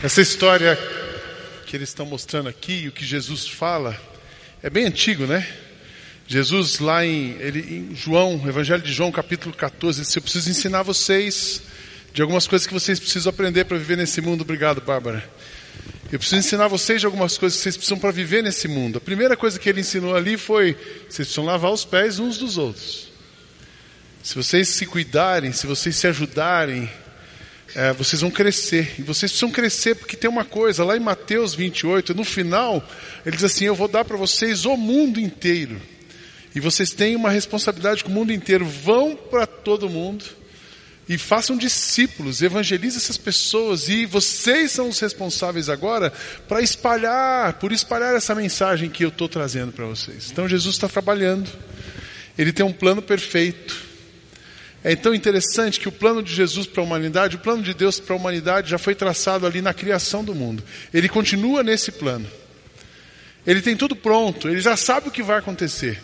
Essa história que eles estão mostrando aqui, o que Jesus fala, é bem antigo, né? Jesus lá em, ele, em João, Evangelho de João, capítulo 14, disse, eu preciso ensinar vocês de algumas coisas que vocês precisam aprender para viver nesse mundo. Obrigado, Bárbara. Eu preciso ensinar vocês de algumas coisas que vocês precisam para viver nesse mundo. A primeira coisa que ele ensinou ali foi: vocês precisam lavar os pés uns dos outros. Se vocês se cuidarem, se vocês se ajudarem, é, vocês vão crescer. E vocês precisam crescer porque tem uma coisa, lá em Mateus 28, no final, ele diz assim: Eu vou dar para vocês o mundo inteiro. E vocês têm uma responsabilidade com o mundo inteiro. Vão para todo mundo e façam discípulos, evangelizem essas pessoas. E vocês são os responsáveis agora para espalhar, por espalhar essa mensagem que eu estou trazendo para vocês. Então Jesus está trabalhando. Ele tem um plano perfeito. É tão interessante que o plano de Jesus para a humanidade, o plano de Deus para a humanidade já foi traçado ali na criação do mundo. Ele continua nesse plano. Ele tem tudo pronto, ele já sabe o que vai acontecer.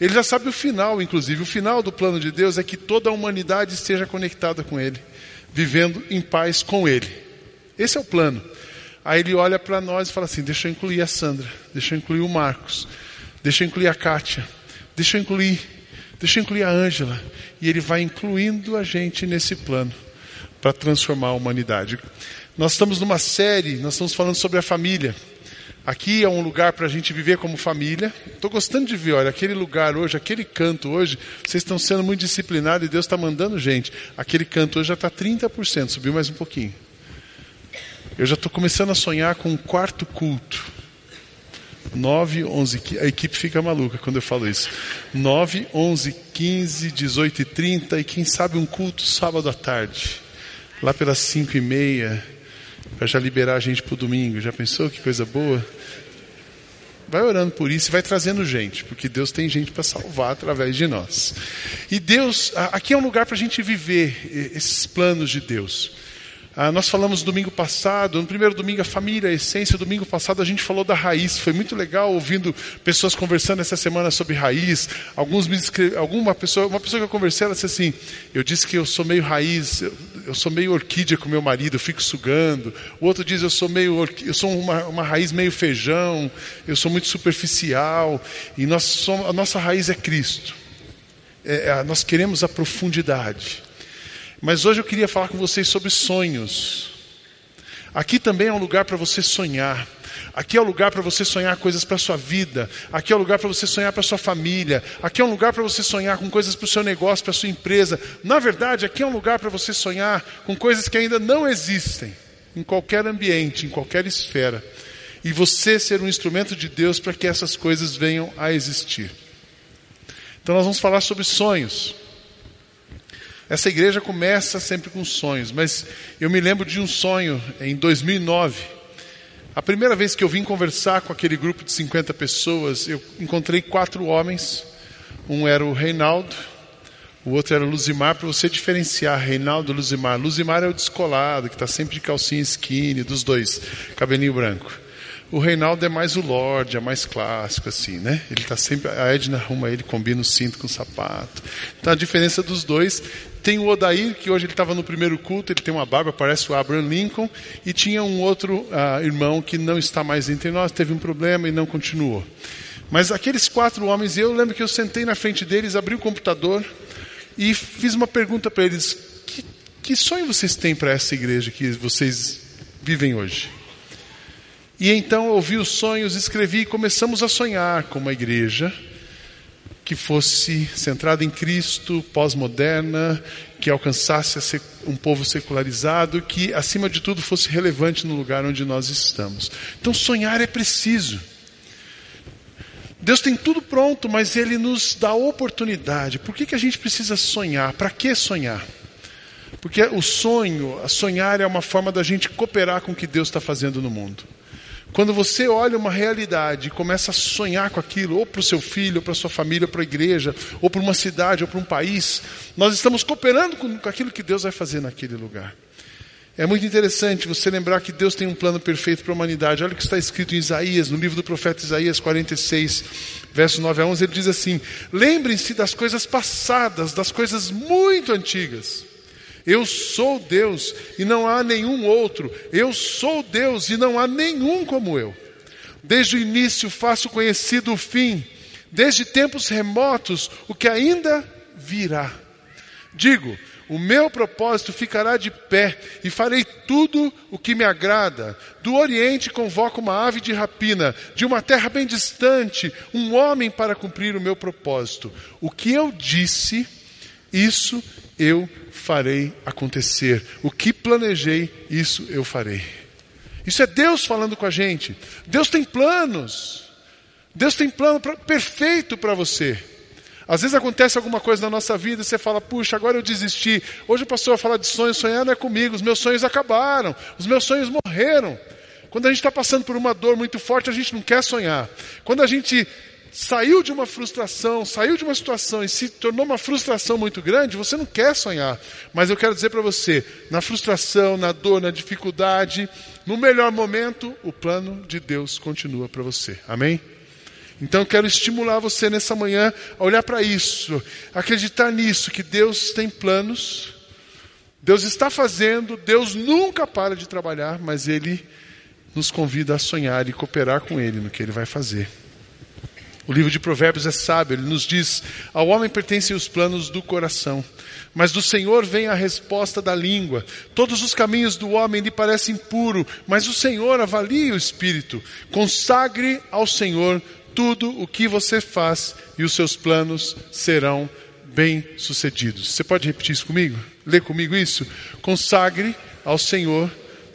Ele já sabe o final, inclusive. O final do plano de Deus é que toda a humanidade esteja conectada com Ele, vivendo em paz com Ele. Esse é o plano. Aí ele olha para nós e fala assim: deixa eu incluir a Sandra, deixa eu incluir o Marcos, deixa eu incluir a Kátia, deixa eu incluir Deixa eu incluir a Ângela. E ele vai incluindo a gente nesse plano para transformar a humanidade. Nós estamos numa série, nós estamos falando sobre a família. Aqui é um lugar para a gente viver como família. Estou gostando de ver, olha, aquele lugar hoje, aquele canto hoje, vocês estão sendo muito disciplinados e Deus está mandando gente. Aquele canto hoje já está 30%, subiu mais um pouquinho. Eu já estou começando a sonhar com um quarto culto. 9, 11, a equipe fica maluca quando eu falo isso. 9, 11, 15, 18 e 30 e quem sabe um culto sábado à tarde. Lá pelas 5 e meia, para já liberar a gente para o domingo. Já pensou que coisa boa? Vai orando por isso e vai trazendo gente, porque Deus tem gente para salvar através de nós. E Deus, aqui é um lugar para a gente viver esses planos de Deus. Ah, nós falamos domingo passado, no primeiro domingo a família, a essência, domingo passado a gente falou da raiz. Foi muito legal ouvindo pessoas conversando essa semana sobre raiz. Alguns me alguma pessoa, uma pessoa que eu conversei, ela disse assim: "Eu disse que eu sou meio raiz, eu, eu sou meio orquídea com meu marido, eu fico sugando". O outro diz: "Eu sou meio eu sou uma, uma raiz meio feijão, eu sou muito superficial". E nós somos, a nossa raiz é Cristo. É, é nós queremos a profundidade. Mas hoje eu queria falar com vocês sobre sonhos. Aqui também é um lugar para você sonhar. Aqui é o um lugar para você sonhar coisas para a sua vida. Aqui é o um lugar para você sonhar para a sua família. Aqui é um lugar para você sonhar com coisas para o seu negócio, para a sua empresa. Na verdade, aqui é um lugar para você sonhar com coisas que ainda não existem em qualquer ambiente, em qualquer esfera. E você ser um instrumento de Deus para que essas coisas venham a existir. Então nós vamos falar sobre sonhos. Essa igreja começa sempre com sonhos, mas eu me lembro de um sonho em 2009. A primeira vez que eu vim conversar com aquele grupo de 50 pessoas, eu encontrei quatro homens. Um era o Reinaldo, o outro era o Luzimar, para você diferenciar Reinaldo e Luzimar. Luzimar é o descolado, que está sempre de calcinha skinny, dos dois, cabelinho branco. O Reinaldo é mais o Lorde, é mais clássico, assim, né? Ele está sempre. A Edna arruma ele, combina o cinto com o sapato. Então a diferença dos dois. Tem o Odair, que hoje ele estava no primeiro culto, ele tem uma barba, parece o Abraham Lincoln. E tinha um outro uh, irmão que não está mais entre nós, teve um problema e não continuou. Mas aqueles quatro homens, eu lembro que eu sentei na frente deles, abri o computador e fiz uma pergunta para eles: que, que sonho vocês têm para essa igreja que vocês vivem hoje? E então ouvi os sonhos, escrevi e começamos a sonhar com uma igreja que fosse centrada em Cristo, pós-moderna, que alcançasse um povo secularizado, que acima de tudo fosse relevante no lugar onde nós estamos. Então sonhar é preciso. Deus tem tudo pronto, mas Ele nos dá oportunidade. Por que, que a gente precisa sonhar? Para que sonhar? Porque o sonho, a sonhar é uma forma da gente cooperar com o que Deus está fazendo no mundo. Quando você olha uma realidade e começa a sonhar com aquilo, ou para o seu filho, ou para a sua família, ou para a igreja, ou para uma cidade, ou para um país, nós estamos cooperando com, aquilo que Deus vai fazer naquele lugar. É muito interessante você lembrar que Deus tem um plano perfeito para a humanidade. Olha o que está escrito em Isaías, no livro do profeta Isaías 46, verso 9 a 11, ele diz assim: Lembrem-se das coisas passadas, das coisas muito antigas. Eu sou Deus e não há nenhum outro. Eu sou Deus e não há nenhum como eu. Desde o início faço conhecido o fim, desde tempos remotos o que ainda virá. Digo, o meu propósito ficará de pé e farei tudo o que me agrada. Do Oriente convoco uma ave de rapina, de uma terra bem distante, um homem para cumprir o meu propósito. O que eu disse, isso eu farei acontecer. O que planejei, isso eu farei. Isso é Deus falando com a gente. Deus tem planos. Deus tem plano pra, perfeito para você. Às vezes acontece alguma coisa na nossa vida e você fala, puxa, agora eu desisti. Hoje o pastor vai falar de sonhos, sonhar não é comigo, os meus sonhos acabaram, os meus sonhos morreram. Quando a gente está passando por uma dor muito forte, a gente não quer sonhar. Quando a gente saiu de uma frustração, saiu de uma situação e se tornou uma frustração muito grande, você não quer sonhar. Mas eu quero dizer para você, na frustração, na dor, na dificuldade, no melhor momento, o plano de Deus continua para você. Amém? Então quero estimular você nessa manhã a olhar para isso, acreditar nisso, que Deus tem planos, Deus está fazendo, Deus nunca para de trabalhar, mas Ele nos convida a sonhar e cooperar com Ele no que Ele vai fazer. O livro de Provérbios é sábio, ele nos diz: ao homem pertencem os planos do coração, mas do Senhor vem a resposta da língua. Todos os caminhos do homem lhe parecem puros, mas o Senhor avalia o espírito. Consagre ao Senhor tudo o que você faz e os seus planos serão bem-sucedidos. Você pode repetir isso comigo? Lê comigo isso? Consagre ao Senhor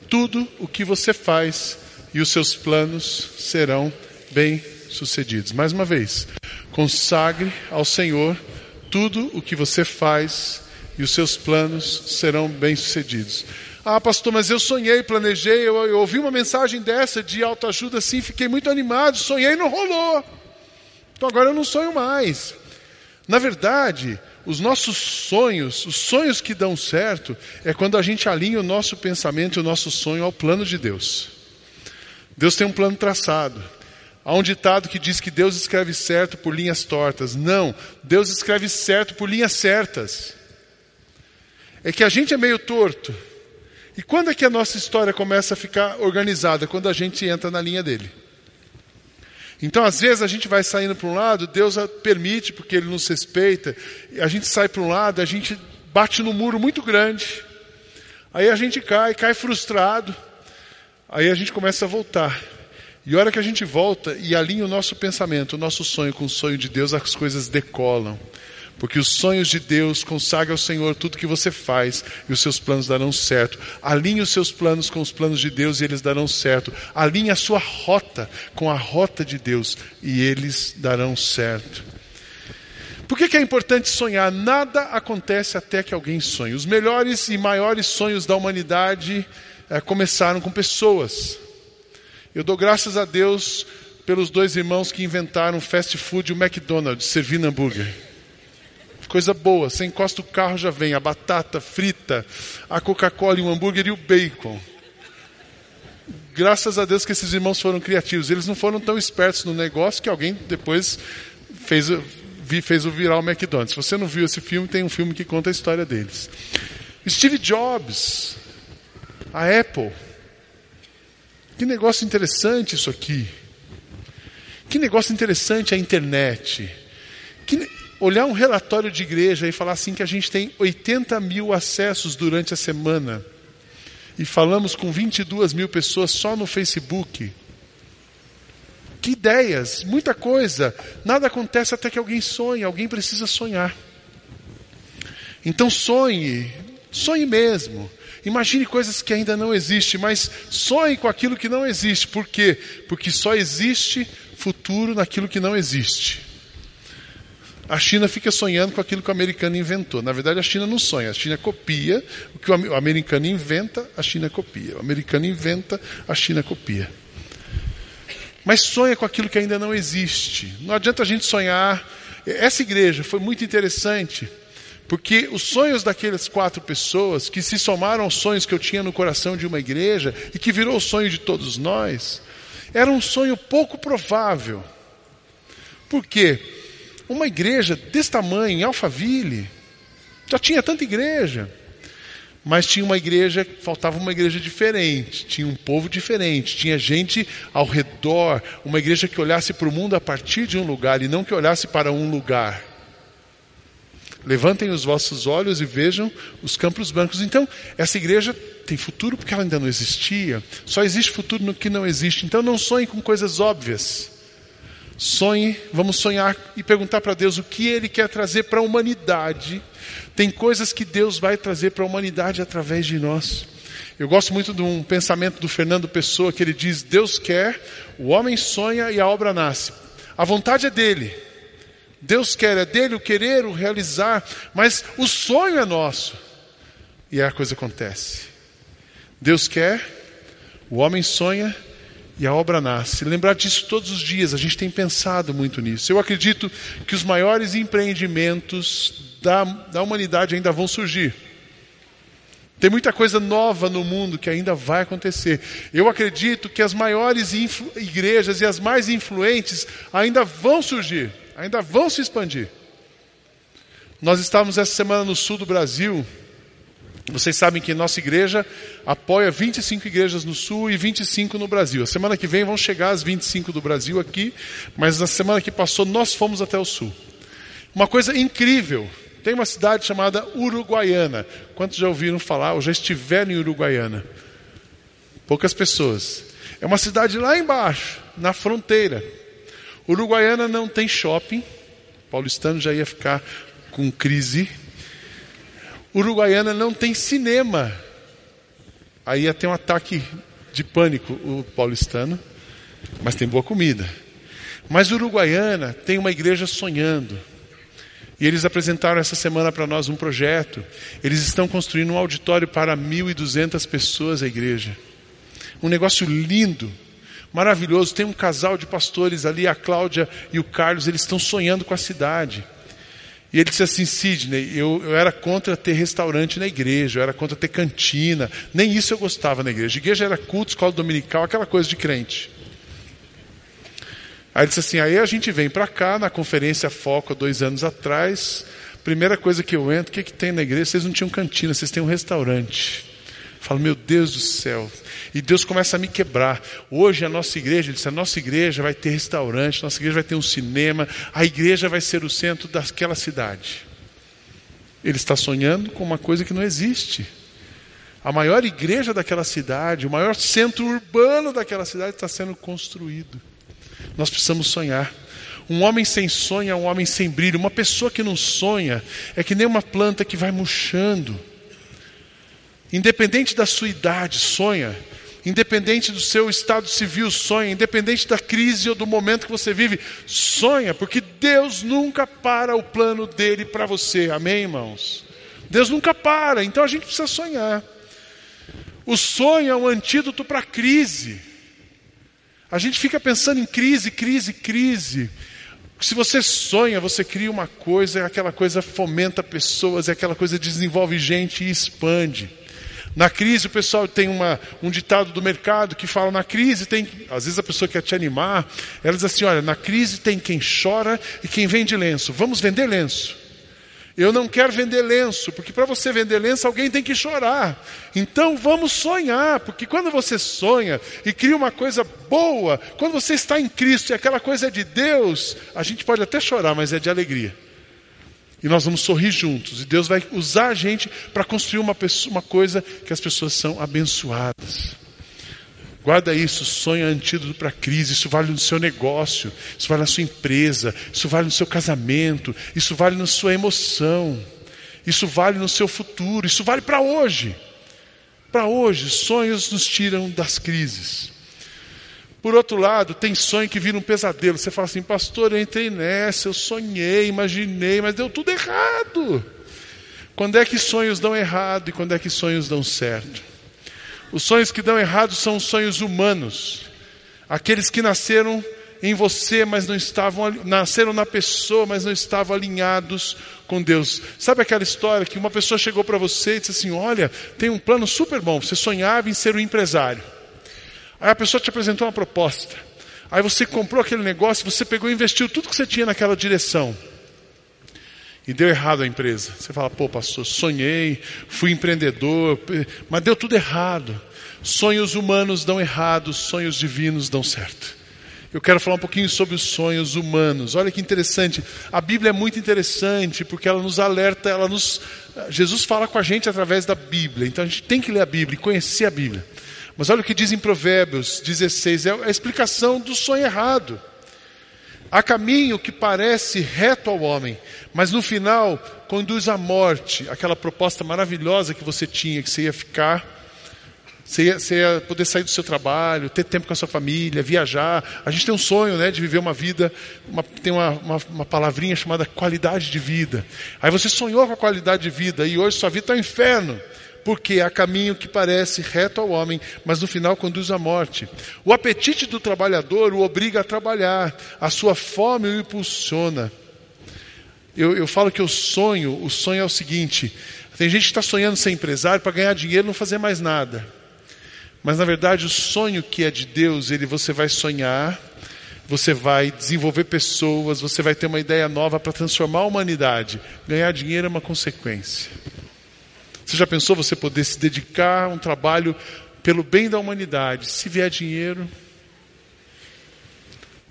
tudo o que você faz e os seus planos serão bem-sucedidos. Mais uma vez, consagre ao Senhor tudo o que você faz e os seus planos serão bem-sucedidos. Ah, pastor, mas eu sonhei, planejei, eu, eu ouvi uma mensagem dessa de autoajuda assim, fiquei muito animado, sonhei e não rolou. Então agora eu não sonho mais. Na verdade, os nossos sonhos, os sonhos que dão certo, é quando a gente alinha o nosso pensamento e o nosso sonho ao plano de Deus. Deus tem um plano traçado. Há um ditado que diz que Deus escreve certo por linhas tortas. Não, Deus escreve certo por linhas certas. É que a gente é meio torto. E quando é que a nossa história começa a ficar organizada? Quando a gente entra na linha dele. Então, às vezes, a gente vai saindo para um lado, Deus permite, porque Ele nos respeita, a gente sai para um lado, a gente bate no muro muito grande, aí a gente cai, cai frustrado, aí a gente começa a voltar. E a hora que a gente volta e alinha o nosso pensamento, o nosso sonho com o sonho de Deus, as coisas decolam. Porque os sonhos de Deus consagra ao Senhor tudo que você faz e os seus planos darão certo. Alinhe os seus planos com os planos de Deus e eles darão certo. Alinhe a sua rota com a rota de Deus e eles darão certo. Por que, que é importante sonhar? Nada acontece até que alguém sonhe. Os melhores e maiores sonhos da humanidade é, começaram com pessoas. Eu dou graças a Deus pelos dois irmãos que inventaram o fast food e o McDonald's, servindo hambúrguer. Coisa boa, você encosta o carro já vem a batata frita, a Coca-Cola e o hambúrguer e o bacon. Graças a Deus que esses irmãos foram criativos. Eles não foram tão espertos no negócio que alguém depois fez, fez o virar o McDonald's. Se você não viu esse filme, tem um filme que conta a história deles. Steve Jobs, a Apple. Que negócio interessante isso aqui. Que negócio interessante a internet. Que, olhar um relatório de igreja e falar assim que a gente tem 80 mil acessos durante a semana e falamos com 22 mil pessoas só no Facebook. Que ideias, muita coisa. Nada acontece até que alguém sonhe, alguém precisa sonhar. Então sonhe, sonhe mesmo. Imagine coisas que ainda não existem, mas sonhe com aquilo que não existe. Por quê? Porque só existe futuro naquilo que não existe. A China fica sonhando com aquilo que o americano inventou. Na verdade, a China não sonha, a China copia. O que o americano inventa, a China copia. O americano inventa, a China copia. Mas sonha com aquilo que ainda não existe. Não adianta a gente sonhar. Essa igreja foi muito interessante, porque os sonhos daquelas quatro pessoas, que se somaram aos sonhos que eu tinha no coração de uma igreja, e que virou o sonho de todos nós, era um sonho pouco provável. Por quê? Uma igreja desse tamanho, em Alphaville, já tinha tanta igreja. Mas tinha uma igreja, faltava uma igreja diferente, tinha um povo diferente, tinha gente ao redor, uma igreja que olhasse para o mundo a partir de um lugar e não que olhasse para um lugar. Levantem os vossos olhos e vejam os campos brancos. Então, essa igreja tem futuro porque ela ainda não existia. Só existe futuro no que não existe. Então, não sonhe com coisas óbvias. Sonhe, vamos sonhar e perguntar para Deus o que Ele quer trazer para a humanidade. Tem coisas que Deus vai trazer para a humanidade através de nós. Eu gosto muito de um pensamento do Fernando Pessoa que ele diz: Deus quer, o homem sonha e a obra nasce. A vontade é dele. Deus quer, é dele o querer, o realizar, mas o sonho é nosso. E a coisa acontece. Deus quer, o homem sonha e a obra nasce. Lembrar disso todos os dias, a gente tem pensado muito nisso. Eu acredito que os maiores empreendimentos da, da humanidade ainda vão surgir. Tem muita coisa nova no mundo que ainda vai acontecer. Eu acredito que as maiores igrejas e as mais influentes ainda vão surgir ainda vão se expandir. Nós estávamos essa semana no sul do Brasil. Vocês sabem que nossa igreja apoia 25 igrejas no sul e 25 no Brasil. A semana que vem vão chegar as 25 do Brasil aqui, mas na semana que passou nós fomos até o sul. Uma coisa incrível. Tem uma cidade chamada Uruguaiana. Quantos já ouviram falar ou já estiveram em Uruguaiana? Poucas pessoas. É uma cidade lá embaixo, na fronteira. Uruguaiana não tem shopping. Paulistano já ia ficar com crise. Uruguaiana não tem cinema. Aí ia ter um ataque de pânico o paulistano. Mas tem boa comida. Mas Uruguaiana tem uma igreja sonhando. E eles apresentaram essa semana para nós um projeto. Eles estão construindo um auditório para 1.200 pessoas a igreja. Um negócio lindo maravilhoso. Tem um casal de pastores ali, a Cláudia e o Carlos, eles estão sonhando com a cidade. E ele disse assim, Sidney, eu, eu, era contra ter restaurante na igreja, eu era contra ter cantina, nem isso eu gostava na igreja. A igreja era culto, escola dominical, aquela coisa de crente. Aí ele disse assim, aí a gente vem para cá, na conferência Foco, dois anos atrás, primeira coisa que eu entro, o que, que tem na igreja? Vocês não tinham cantina, vocês têm um restaurante. Eu falo, meu Deus do céu, e Deus começa a me quebrar. Hoje a nossa igreja, ele disse, a nossa igreja vai ter restaurante, nossa igreja vai ter um cinema, a igreja vai ser o centro daquela cidade. Ele está sonhando com uma coisa que não existe. A maior igreja daquela cidade, o maior centro urbano daquela cidade está sendo construído. Nós precisamos sonhar. Um homem sem sonho é um homem sem brilho. Uma pessoa que não sonha é que nem uma planta que vai murchando. Independente da sua idade, sonha independente do seu estado civil, sonha, independente da crise ou do momento que você vive, sonha, porque Deus nunca para o plano dele para você, amém, irmãos? Deus nunca para, então a gente precisa sonhar. O sonho é um antídoto para a crise. A gente fica pensando em crise, crise, crise. Se você sonha, você cria uma coisa, e aquela coisa fomenta pessoas, e aquela coisa desenvolve gente e expande. Na crise, o pessoal tem uma, um ditado do mercado que fala: na crise tem. Às vezes a pessoa quer te animar, ela diz assim: olha, na crise tem quem chora e quem vende lenço. Vamos vender lenço. Eu não quero vender lenço, porque para você vender lenço alguém tem que chorar. Então vamos sonhar, porque quando você sonha e cria uma coisa boa, quando você está em Cristo e aquela coisa é de Deus, a gente pode até chorar, mas é de alegria. E nós vamos sorrir juntos. E Deus vai usar a gente para construir uma, pessoa, uma coisa que as pessoas são abençoadas. Guarda isso, sonho antídoto para a crise, isso vale no seu negócio, isso vale na sua empresa, isso vale no seu casamento, isso vale na sua emoção, isso vale no seu futuro, isso vale para hoje. Para hoje, sonhos nos tiram das crises. Por outro lado, tem sonho que vira um pesadelo. Você fala assim, pastor, eu entrei nessa, eu sonhei, imaginei, mas deu tudo errado. Quando é que sonhos dão errado e quando é que sonhos dão certo? Os sonhos que dão errado são os sonhos humanos. Aqueles que nasceram em você, mas não estavam nasceram na pessoa, mas não estavam alinhados com Deus. Sabe aquela história que uma pessoa chegou para você e disse assim: "Olha, tem um plano super bom. Você sonhava em ser um empresário. Aí a pessoa te apresentou uma proposta. Aí você comprou aquele negócio, você pegou e investiu tudo que você tinha naquela direção. e deu errado a empresa. Você fala, pô, pastor, sonhei, fui empreendedor, mas deu tudo errado. Sonhos humanos dão errado, sonhos divinos dão certo. Eu quero falar um pouquinho sobre os sonhos humanos. Olha que interessante. A Bíblia é muito interessante porque ela nos alerta, ela nos Jesus fala com a gente através da Bíblia. Então a gente tem que ler a Bíblia e conhecer a Bíblia. Mas olha o que diz em Provérbios 16, é a explicação do sonho errado. Há caminho que parece reto ao homem, mas no final conduz à morte. Aquela proposta maravilhosa que você tinha, que você ia ficar, você ia, você ia, poder sair do seu trabalho, ter tempo com a sua família, viajar. A gente tem um sonho né, de viver uma vida, uma, tem uma, uma, uma, palavrinha chamada qualidade de vida. Aí você sonhou com a qualidade de vida e hoje sua vida está um inferno porque há caminho que parece reto ao homem, mas no final conduz à morte. O apetite do trabalhador o obriga a trabalhar, a sua fome o impulsiona. Eu, eu falo que o sonho, o sonho é o seguinte: tem gente que está sonhando ser empresário para ganhar dinheiro e não fazer mais nada. Mas na verdade o sonho que é de Deus, ele você vai sonhar, você vai desenvolver pessoas, você vai ter uma ideia nova para transformar a humanidade. Ganhar dinheiro é uma consequência. Você já pensou você poder se dedicar a um trabalho pelo bem da humanidade? Se vier dinheiro,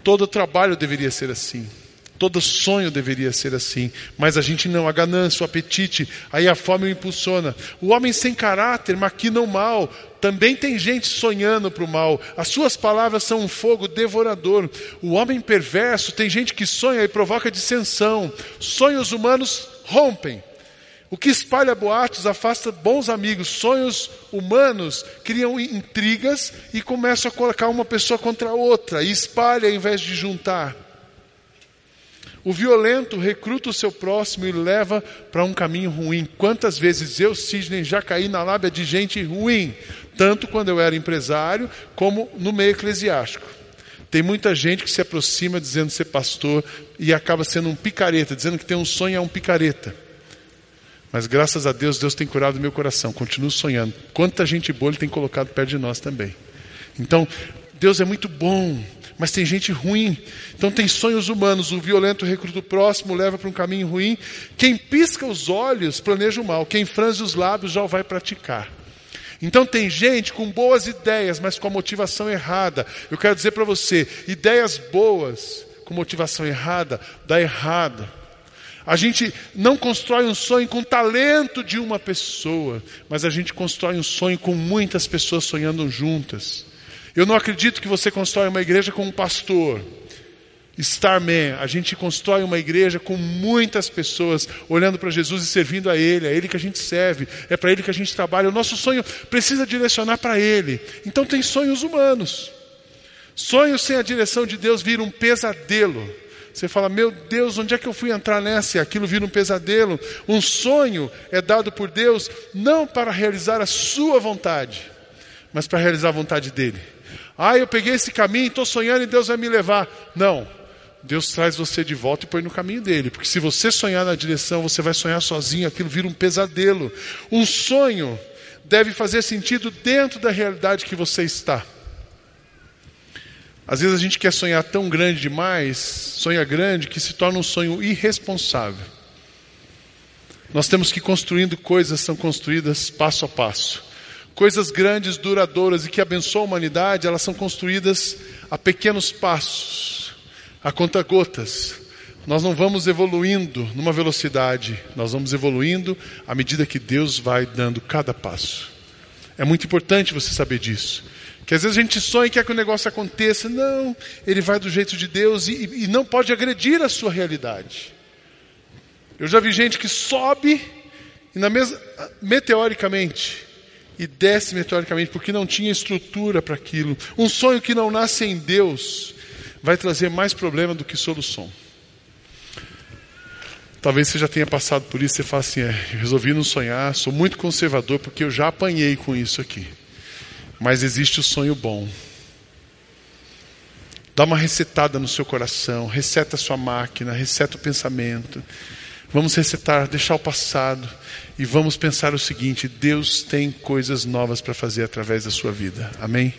todo trabalho deveria ser assim. Todo sonho deveria ser assim, mas a gente não, a ganância, o apetite, aí a fome o impulsiona. O homem sem caráter maquina o mal, também tem gente sonhando para o mal. As suas palavras são um fogo devorador. O homem perverso tem gente que sonha e provoca dissensão. Sonhos humanos rompem. O que espalha boatos afasta bons amigos. Sonhos humanos criam intrigas e começam a colocar uma pessoa contra a outra e espalha ao invés de juntar. O violento recruta o seu próximo e leva para um caminho ruim. Quantas vezes eu, Sidney, já caí na lábia de gente ruim, tanto quando eu era empresário como no meio eclesiástico. Tem muita gente que se aproxima dizendo ser pastor e acaba sendo um picareta, dizendo que tem um sonho é um picareta. Mas graças a Deus, Deus tem curado meu coração. Continuo sonhando. Quanta gente boa Ele tem colocado perto de nós também. Então, Deus é muito bom, mas tem gente ruim. Então, tem sonhos humanos. O violento recruta o próximo, leva para um caminho ruim. Quem pisca os olhos planeja o mal. Quem franze os lábios já o vai praticar. Então tem gente com boas ideias, mas com a motivação errada. Eu quero dizer para você, ideias boas com motivação errada dá errado. A gente não constrói um sonho com o talento de uma pessoa, mas a gente constrói um sonho com muitas pessoas sonhando juntas. Eu não acredito que você constrói uma igreja com um pastor. Starman, a gente constrói uma igreja com muitas pessoas olhando para Jesus e servindo a Ele, é Ele que a gente serve, é para Ele que a gente trabalha. O nosso sonho precisa direcionar para Ele. Então tem sonhos humanos. Sonhos sem a direção de Deus viram um pesadelo. Você fala, meu Deus, onde é que eu fui entrar nessa? E aquilo vira um pesadelo. Um sonho é dado por Deus não para realizar a sua vontade, mas para realizar a vontade dele. Ah, eu peguei esse caminho, estou sonhando e Deus vai me levar. Não. Deus traz você de volta e põe no caminho dele. Porque se você sonhar na direção, você vai sonhar sozinho, aquilo vira um pesadelo. Um sonho deve fazer sentido dentro da realidade que você está. Às vezes a gente quer sonhar tão grande demais, sonha grande, que se torna um sonho irresponsável. Nós temos que ir construindo coisas, são construídas passo a passo. Coisas grandes, duradouras e que abençoam a humanidade, elas são construídas a pequenos passos, a conta-gotas. Nós não vamos evoluindo numa velocidade, nós vamos evoluindo à medida que Deus vai dando cada passo. É muito importante você saber disso. Que às vezes a gente sonha e quer que o negócio aconteça. Não, ele vai do jeito de Deus e, e não pode agredir a sua realidade. Eu já vi gente que sobe e na mesma, meteoricamente e desce meteoricamente porque não tinha estrutura para aquilo. Um sonho que não nasce em Deus vai trazer mais problema do que solução. Talvez você já tenha passado por isso, você fala assim, é, resolvi não sonhar, sou muito conservador porque eu já apanhei com isso aqui. Mas existe o sonho bom. Dá uma resetada no seu coração, reseta a sua máquina, reseta o pensamento. Vamos resetar, deixar o passado e vamos pensar o seguinte: Deus tem coisas novas para fazer através da sua vida. Amém?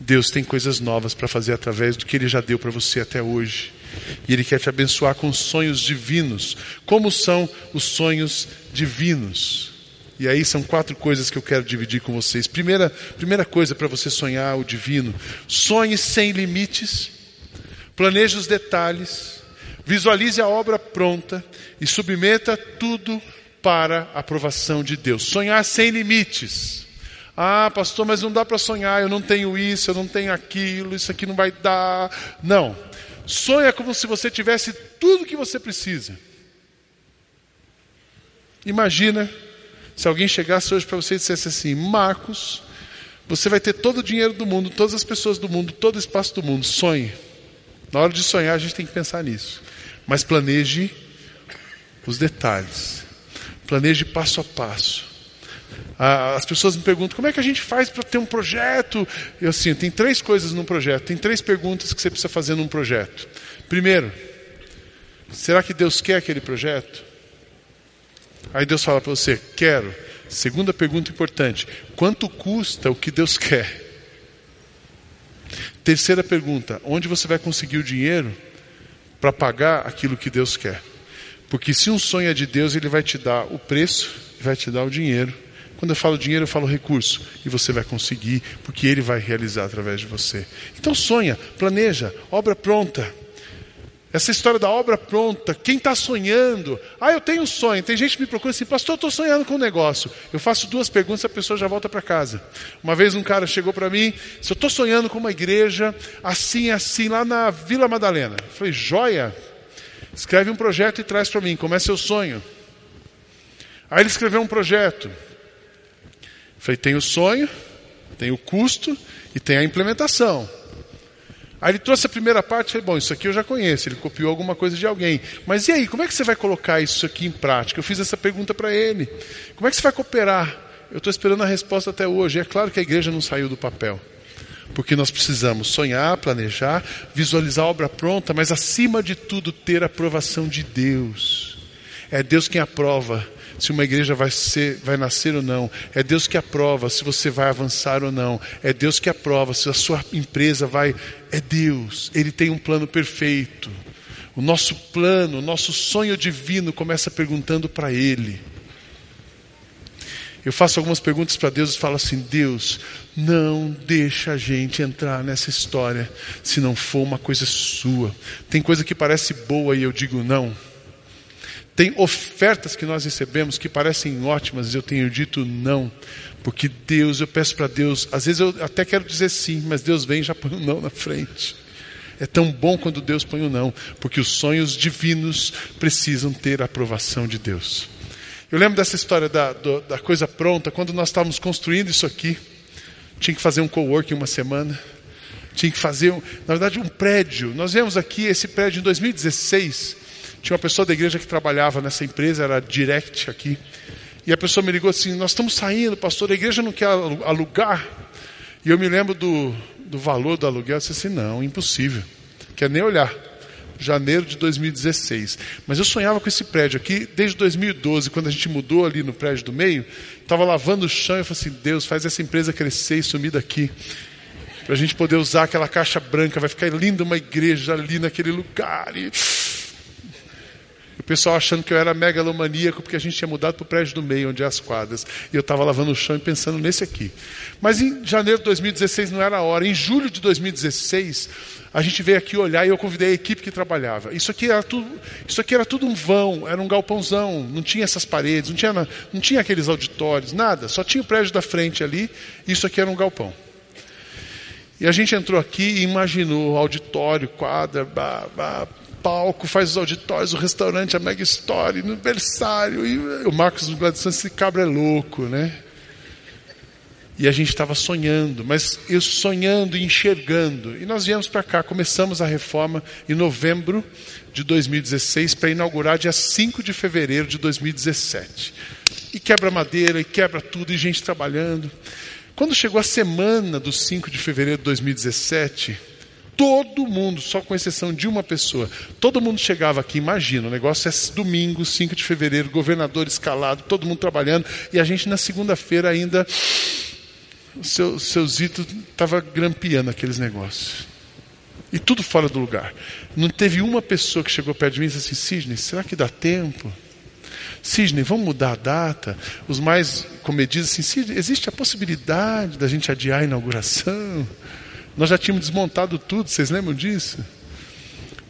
Deus tem coisas novas para fazer através do que Ele já deu para você até hoje. E Ele quer te abençoar com sonhos divinos. Como são os sonhos divinos? E aí são quatro coisas que eu quero dividir com vocês. Primeira, primeira coisa para você sonhar o divino: sonhe sem limites, planeje os detalhes, visualize a obra pronta e submeta tudo para a aprovação de Deus. Sonhar sem limites. Ah, pastor, mas não dá para sonhar, eu não tenho isso, eu não tenho aquilo, isso aqui não vai dar. Não. Sonha como se você tivesse tudo que você precisa. Imagina se alguém chegasse hoje para você e dissesse assim: Marcos, você vai ter todo o dinheiro do mundo, todas as pessoas do mundo, todo o espaço do mundo. Sonhe. Na hora de sonhar, a gente tem que pensar nisso. Mas planeje os detalhes. Planeje passo a passo. As pessoas me perguntam como é que a gente faz para ter um projeto. Eu assim, tem três coisas num projeto, tem três perguntas que você precisa fazer num projeto. Primeiro, será que Deus quer aquele projeto? Aí Deus fala para você, quero. Segunda pergunta importante: quanto custa o que Deus quer? Terceira pergunta: onde você vai conseguir o dinheiro para pagar aquilo que Deus quer? Porque se um sonho é de Deus, Ele vai te dar o preço vai te dar o dinheiro quando eu falo dinheiro, eu falo recurso. E você vai conseguir, porque Ele vai realizar através de você. Então sonha, planeja, obra pronta. Essa história da obra pronta, quem está sonhando? Ah, eu tenho um sonho. Tem gente que me procura assim, pastor, eu estou sonhando com um negócio. Eu faço duas perguntas, a pessoa já volta para casa. Uma vez um cara chegou para mim, se eu estou sonhando com uma igreja assim, assim, lá na Vila Madalena. Eu falei, joia, escreve um projeto e traz para mim, como é seu sonho? Aí ele escreveu um projeto. Falei, tem o sonho, tem o custo e tem a implementação. Aí ele trouxe a primeira parte e falei, bom, isso aqui eu já conheço, ele copiou alguma coisa de alguém. Mas e aí, como é que você vai colocar isso aqui em prática? Eu fiz essa pergunta para ele. Como é que você vai cooperar? Eu estou esperando a resposta até hoje. É claro que a igreja não saiu do papel. Porque nós precisamos sonhar, planejar, visualizar a obra pronta, mas acima de tudo ter a aprovação de Deus. É Deus quem aprova se uma igreja vai, ser, vai nascer ou não. É Deus que aprova se você vai avançar ou não. É Deus que aprova se a sua empresa vai. É Deus. Ele tem um plano perfeito. O nosso plano, o nosso sonho divino começa perguntando para Ele. Eu faço algumas perguntas para Deus e falo assim: Deus, não deixa a gente entrar nessa história se não for uma coisa sua. Tem coisa que parece boa e eu digo não. Tem ofertas que nós recebemos que parecem ótimas eu tenho dito não, porque Deus, eu peço para Deus, às vezes eu até quero dizer sim, mas Deus vem e já põe o um não na frente. É tão bom quando Deus põe o um não, porque os sonhos divinos precisam ter a aprovação de Deus. Eu lembro dessa história da, do, da coisa pronta, quando nós estávamos construindo isso aqui, tinha que fazer um co-work uma semana, tinha que fazer, na verdade, um prédio. Nós viemos aqui, esse prédio em 2016, tinha uma pessoa da igreja que trabalhava nessa empresa, era direct aqui. E a pessoa me ligou assim: Nós estamos saindo, pastor, a igreja não quer alugar. E eu me lembro do, do valor do aluguel. Eu disse assim: Não, impossível. Quer nem olhar. Janeiro de 2016. Mas eu sonhava com esse prédio aqui desde 2012, quando a gente mudou ali no prédio do meio. Estava lavando o chão e eu falei assim: Deus, faz essa empresa crescer e sumir daqui. Para a gente poder usar aquela caixa branca. Vai ficar linda uma igreja ali naquele lugar. E o pessoal achando que eu era megalomaníaco porque a gente tinha mudado para o prédio do meio, onde é as quadras. E eu estava lavando o chão e pensando nesse aqui. Mas em janeiro de 2016 não era a hora. Em julho de 2016, a gente veio aqui olhar e eu convidei a equipe que trabalhava. Isso aqui era tudo, isso aqui era tudo um vão, era um galpãozão, não tinha essas paredes, não tinha, não tinha aqueles auditórios, nada. Só tinha o prédio da frente ali, isso aqui era um galpão. E a gente entrou aqui e imaginou auditório, quadra, bah, bah, palco, faz os auditórios, o restaurante, a Mega Story, no berçário. E o Marcos Gladson, esse cabra é louco, né? E a gente estava sonhando, mas eu sonhando e enxergando. E nós viemos para cá, começamos a reforma em novembro de 2016 para inaugurar dia 5 de fevereiro de 2017. E quebra madeira, e quebra tudo, e gente trabalhando. Quando chegou a semana do 5 de fevereiro de 2017, todo mundo, só com exceção de uma pessoa, todo mundo chegava aqui, imagina, o negócio é domingo, 5 de fevereiro, governador escalado, todo mundo trabalhando, e a gente na segunda-feira ainda, seu, seu Zito estava grampeando aqueles negócios. E tudo fora do lugar. Não teve uma pessoa que chegou perto de mim e disse assim: Sidney, será que dá tempo? Sidney, vamos mudar a data? Os mais comedidos assim: Sidney, existe a possibilidade da gente adiar a inauguração? Nós já tínhamos desmontado tudo, vocês lembram disso?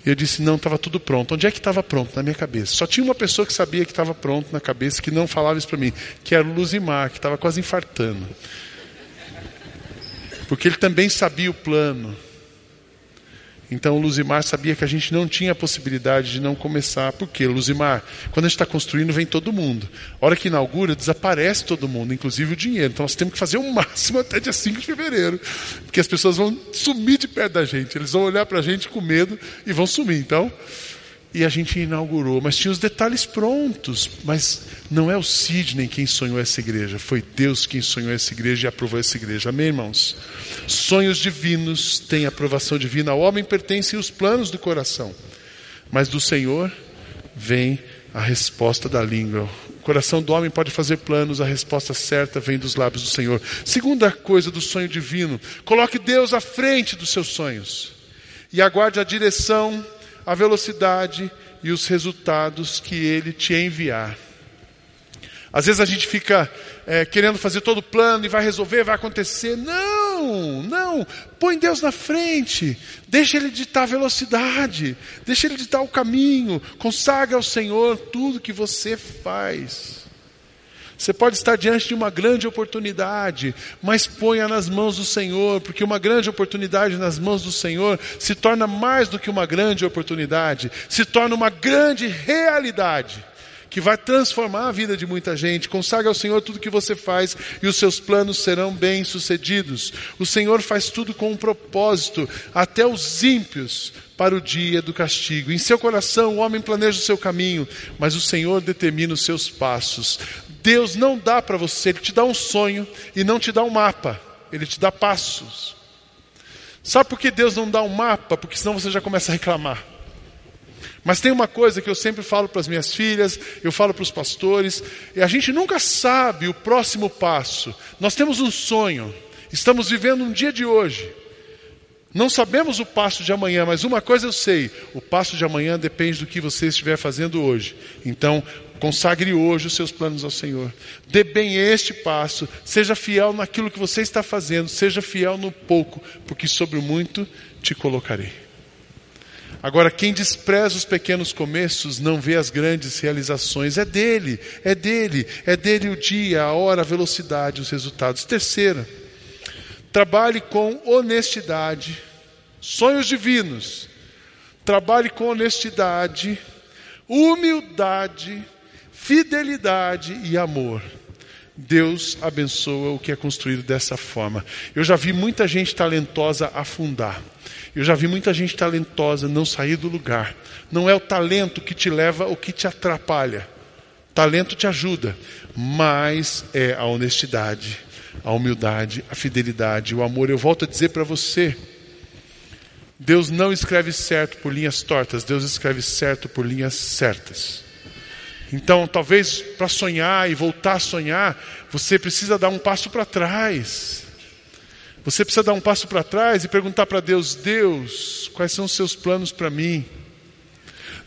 E eu disse: não, estava tudo pronto. Onde é que estava pronto? Na minha cabeça. Só tinha uma pessoa que sabia que estava pronto na cabeça, que não falava isso para mim, que era o Luzimar, que estava quase infartando. Porque ele também sabia o plano. Então Luzimar sabia que a gente não tinha a possibilidade de não começar. Por quê? Luzimar, quando a gente está construindo, vem todo mundo. A hora que inaugura, desaparece todo mundo, inclusive o dinheiro. Então nós temos que fazer o máximo até dia 5 de fevereiro. Porque as pessoas vão sumir de perto da gente. Eles vão olhar para a gente com medo e vão sumir. Então, e a gente inaugurou, mas tinha os detalhes prontos. Mas não é o Sidney quem sonhou essa igreja, foi Deus quem sonhou essa igreja e aprovou essa igreja. Amém, irmãos? Sonhos divinos têm aprovação divina. Ao homem pertencem os planos do coração, mas do Senhor vem a resposta da língua. O coração do homem pode fazer planos, a resposta certa vem dos lábios do Senhor. Segunda coisa do sonho divino: coloque Deus à frente dos seus sonhos e aguarde a direção a velocidade e os resultados que ele te enviar. Às vezes a gente fica é, querendo fazer todo o plano e vai resolver, vai acontecer. Não, não. Põe Deus na frente. Deixa Ele ditar a velocidade. Deixa Ele ditar o caminho. Consagra ao Senhor tudo que você faz. Você pode estar diante de uma grande oportunidade, mas ponha nas mãos do Senhor, porque uma grande oportunidade nas mãos do Senhor se torna mais do que uma grande oportunidade, se torna uma grande realidade que vai transformar a vida de muita gente. Consagra ao Senhor tudo que você faz e os seus planos serão bem-sucedidos. O Senhor faz tudo com um propósito, até os ímpios para o dia do castigo. Em seu coração o homem planeja o seu caminho, mas o Senhor determina os seus passos. Deus não dá para você, Ele te dá um sonho e não te dá um mapa, Ele te dá passos. Sabe por que Deus não dá um mapa? Porque senão você já começa a reclamar. Mas tem uma coisa que eu sempre falo para as minhas filhas, eu falo para os pastores, e a gente nunca sabe o próximo passo. Nós temos um sonho, estamos vivendo um dia de hoje. Não sabemos o passo de amanhã, mas uma coisa eu sei: o passo de amanhã depende do que você estiver fazendo hoje. Então, consagre hoje os seus planos ao Senhor. Dê bem este passo, seja fiel naquilo que você está fazendo, seja fiel no pouco, porque sobre o muito te colocarei. Agora, quem despreza os pequenos começos não vê as grandes realizações. É dele, é dele, é dele o dia, a hora, a velocidade, os resultados. Terceira, Trabalhe com honestidade. Sonhos divinos. Trabalhe com honestidade, humildade, fidelidade e amor. Deus abençoa o que é construído dessa forma. Eu já vi muita gente talentosa afundar. Eu já vi muita gente talentosa não sair do lugar. Não é o talento que te leva ou que te atrapalha. Talento te ajuda, mas é a honestidade a humildade, a fidelidade, o amor. Eu volto a dizer para você: Deus não escreve certo por linhas tortas, Deus escreve certo por linhas certas. Então, talvez para sonhar e voltar a sonhar, você precisa dar um passo para trás. Você precisa dar um passo para trás e perguntar para Deus: Deus, quais são os seus planos para mim?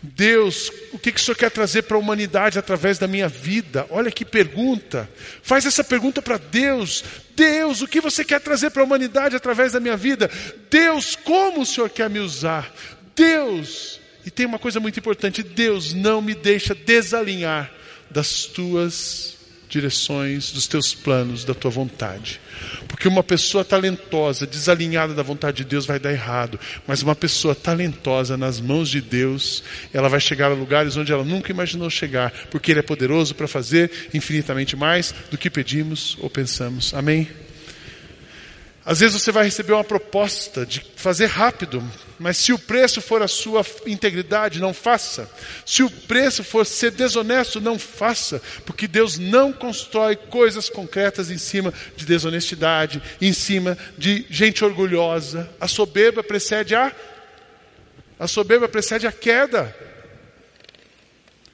Deus, o que, que o Senhor quer trazer para a humanidade através da minha vida? Olha que pergunta. Faz essa pergunta para Deus. Deus, o que você quer trazer para a humanidade através da minha vida? Deus, como o Senhor quer me usar? Deus, e tem uma coisa muito importante: Deus não me deixa desalinhar das tuas direções, dos teus planos, da tua vontade. Porque uma pessoa talentosa, desalinhada da vontade de Deus, vai dar errado. Mas uma pessoa talentosa nas mãos de Deus, ela vai chegar a lugares onde ela nunca imaginou chegar. Porque Ele é poderoso para fazer infinitamente mais do que pedimos ou pensamos. Amém? Às vezes você vai receber uma proposta de fazer rápido, mas se o preço for a sua integridade, não faça. Se o preço for ser desonesto, não faça, porque Deus não constrói coisas concretas em cima de desonestidade, em cima de gente orgulhosa. A soberba precede a a soberba precede a queda.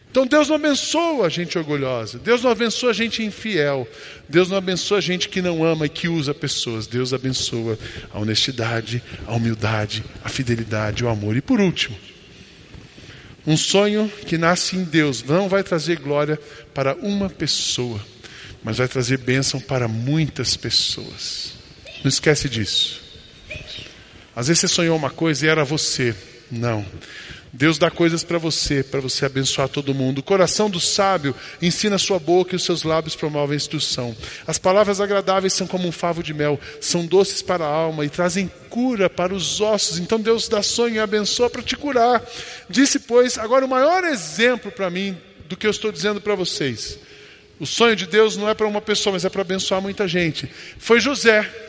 Então Deus não abençoa a gente orgulhosa, Deus não abençoa a gente infiel, Deus não abençoa a gente que não ama e que usa pessoas, Deus abençoa a honestidade, a humildade, a fidelidade, o amor. E por último, um sonho que nasce em Deus não vai trazer glória para uma pessoa, mas vai trazer bênção para muitas pessoas. Não esquece disso. Às vezes você sonhou uma coisa e era você. Não. Deus dá coisas para você, para você abençoar todo mundo. O coração do sábio ensina sua boca e os seus lábios promovem a instrução. As palavras agradáveis são como um favo de mel, são doces para a alma e trazem cura para os ossos. Então Deus dá sonho e abençoa para te curar. Disse, pois, agora o maior exemplo para mim do que eu estou dizendo para vocês. O sonho de Deus não é para uma pessoa, mas é para abençoar muita gente. Foi José.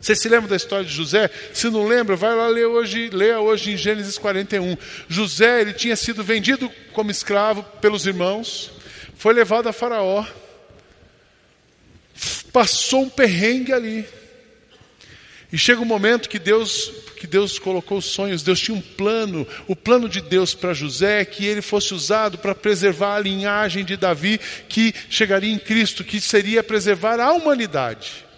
Você se lembra da história de José? Se não lembra, vai lá ler hoje, leia hoje em Gênesis 41. José, ele tinha sido vendido como escravo pelos irmãos, foi levado a Faraó, passou um perrengue ali. E chega um momento que Deus, que Deus colocou os sonhos, Deus tinha um plano, o plano de Deus para José, que ele fosse usado para preservar a linhagem de Davi, que chegaria em Cristo, que seria preservar a humanidade.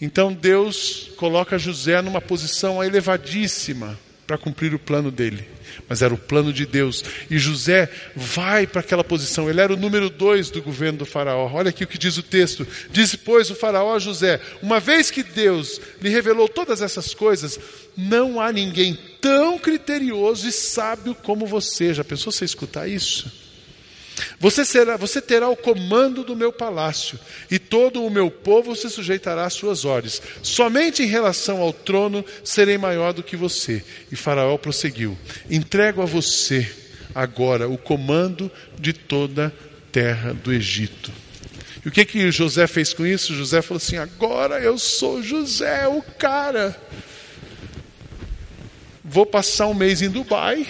Então Deus coloca José numa posição elevadíssima para cumprir o plano dele. Mas era o plano de Deus. E José vai para aquela posição. Ele era o número dois do governo do Faraó. Olha aqui o que diz o texto. Diz, pois, o Faraó a José: Uma vez que Deus lhe revelou todas essas coisas, não há ninguém tão criterioso e sábio como você. Já pensou você escutar isso? Você, será, você terá o comando do meu palácio, e todo o meu povo se sujeitará às suas ordens. Somente em relação ao trono serei maior do que você. E Faraó prosseguiu: Entrego a você agora o comando de toda a terra do Egito. E o que que José fez com isso? José falou assim: Agora eu sou José, o cara. Vou passar um mês em Dubai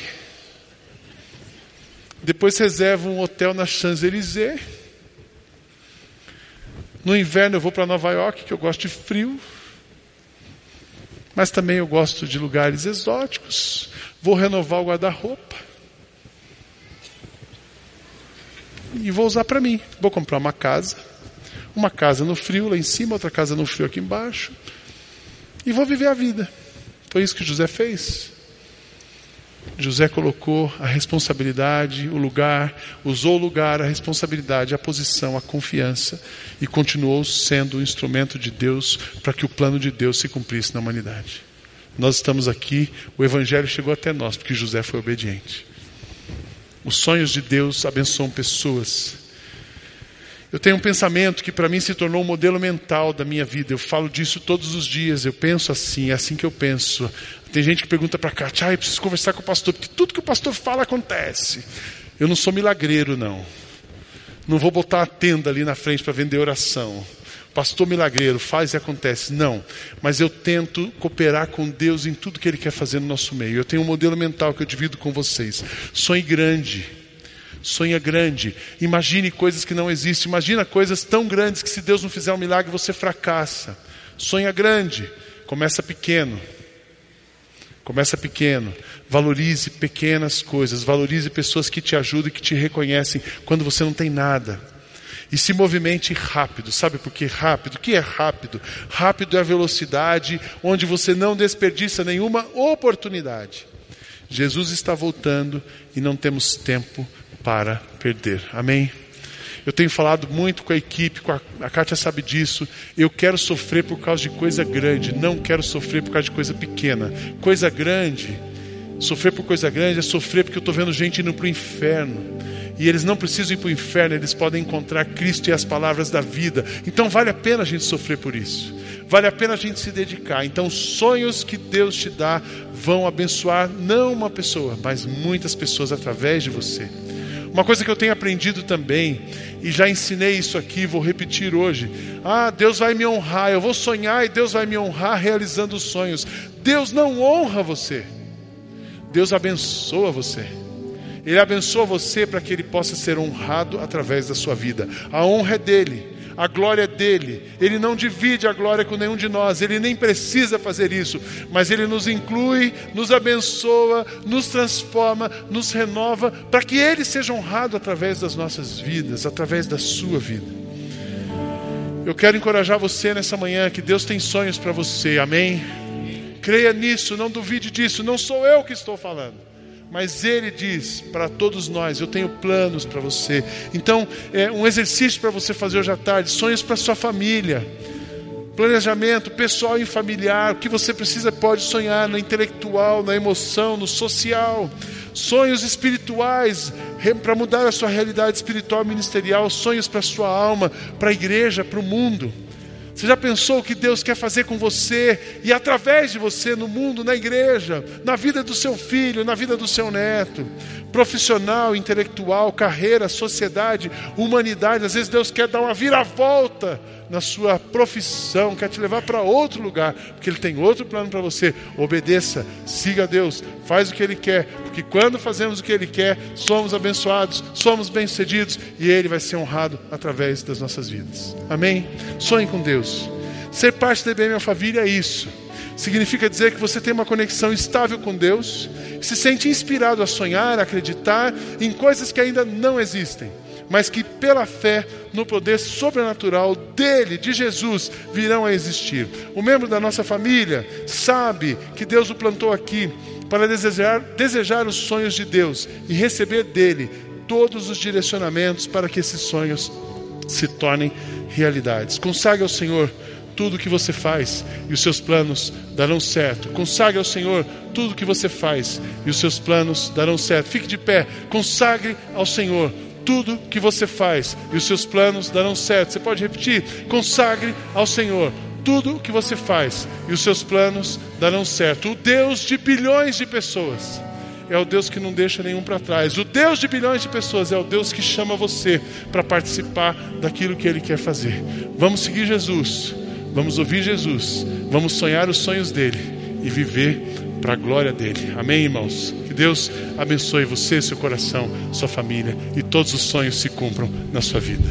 depois reservo um hotel na Champs-Élysées. No inverno eu vou para Nova York, que eu gosto de frio. Mas também eu gosto de lugares exóticos. Vou renovar o guarda-roupa. E vou usar para mim. Vou comprar uma casa. Uma casa no frio lá em cima, outra casa no frio aqui embaixo. E vou viver a vida. Foi isso que José fez. José colocou a responsabilidade, o lugar, usou o lugar, a responsabilidade, a posição, a confiança e continuou sendo o instrumento de Deus para que o plano de Deus se cumprisse na humanidade. Nós estamos aqui, o Evangelho chegou até nós porque José foi obediente. Os sonhos de Deus abençoam pessoas. Eu tenho um pensamento que para mim se tornou um modelo mental da minha vida. Eu falo disso todos os dias. Eu penso assim, é assim que eu penso. Tem gente que pergunta para cá, ah, eu preciso conversar com o pastor, porque tudo que o pastor fala acontece. Eu não sou milagreiro, não. Não vou botar a tenda ali na frente para vender oração. Pastor milagreiro, faz e acontece. Não. Mas eu tento cooperar com Deus em tudo que Ele quer fazer no nosso meio. Eu tenho um modelo mental que eu divido com vocês. Sonhe grande. Sonha grande. Imagine coisas que não existem. Imagina coisas tão grandes que se Deus não fizer um milagre, você fracassa. Sonha grande. Começa pequeno. Começa pequeno, valorize pequenas coisas, valorize pessoas que te ajudam e que te reconhecem quando você não tem nada. E se movimente rápido, sabe por que rápido? O que é rápido? Rápido é a velocidade onde você não desperdiça nenhuma oportunidade. Jesus está voltando e não temos tempo para perder. Amém? Eu tenho falado muito com a equipe, com a, a Kátia sabe disso. Eu quero sofrer por causa de coisa grande, não quero sofrer por causa de coisa pequena. Coisa grande, sofrer por coisa grande é sofrer porque eu estou vendo gente indo para o inferno. E eles não precisam ir para o inferno, eles podem encontrar Cristo e as palavras da vida. Então vale a pena a gente sofrer por isso. Vale a pena a gente se dedicar. Então, sonhos que Deus te dá vão abençoar não uma pessoa, mas muitas pessoas através de você. Uma coisa que eu tenho aprendido também, e já ensinei isso aqui, vou repetir hoje. Ah, Deus vai me honrar, eu vou sonhar e Deus vai me honrar realizando os sonhos. Deus não honra você, Deus abençoa você. Ele abençoa você para que ele possa ser honrado através da sua vida. A honra é dele, a glória é dele. Ele não divide a glória com nenhum de nós, ele nem precisa fazer isso, mas ele nos inclui, nos abençoa, nos transforma, nos renova, para que ele seja honrado através das nossas vidas, através da sua vida. Eu quero encorajar você nessa manhã que Deus tem sonhos para você, amém? Creia nisso, não duvide disso, não sou eu que estou falando. Mas Ele diz para todos nós: Eu tenho planos para você. Então, é um exercício para você fazer hoje à tarde: sonhos para sua família, planejamento pessoal e familiar. O que você precisa pode sonhar no intelectual, na emoção, no social sonhos espirituais para mudar a sua realidade espiritual ministerial, sonhos para sua alma, para a igreja, para o mundo. Você já pensou o que Deus quer fazer com você e através de você no mundo, na igreja, na vida do seu filho, na vida do seu neto? Profissional, intelectual, carreira, sociedade, humanidade. Às vezes Deus quer dar uma viravolta na sua profissão, quer te levar para outro lugar, porque Ele tem outro plano para você. Obedeça, siga a Deus, faz o que Ele quer, porque quando fazemos o que Ele quer, somos abençoados, somos bem-sucedidos e Ele vai ser honrado através das nossas vidas. Amém? Sonhe com Deus. Ser parte da IBM Família é isso. Significa dizer que você tem uma conexão estável com Deus, se sente inspirado a sonhar, a acreditar em coisas que ainda não existem mas que pela fé no poder sobrenatural dele, de Jesus, virão a existir. O membro da nossa família sabe que Deus o plantou aqui para desejar, desejar os sonhos de Deus e receber dele todos os direcionamentos para que esses sonhos se tornem realidades. Consagre ao Senhor tudo o que você faz e os seus planos darão certo. Consagre ao Senhor tudo o que você faz e os seus planos darão certo. Fique de pé, consagre ao Senhor tudo que você faz e os seus planos darão certo. Você pode repetir? Consagre ao Senhor tudo que você faz e os seus planos darão certo. O Deus de bilhões de pessoas é o Deus que não deixa nenhum para trás. O Deus de bilhões de pessoas é o Deus que chama você para participar daquilo que Ele quer fazer. Vamos seguir Jesus, vamos ouvir Jesus, vamos sonhar os sonhos dele e viver para a glória dele. Amém, irmãos? Deus abençoe você, seu coração, sua família e todos os sonhos se cumpram na sua vida.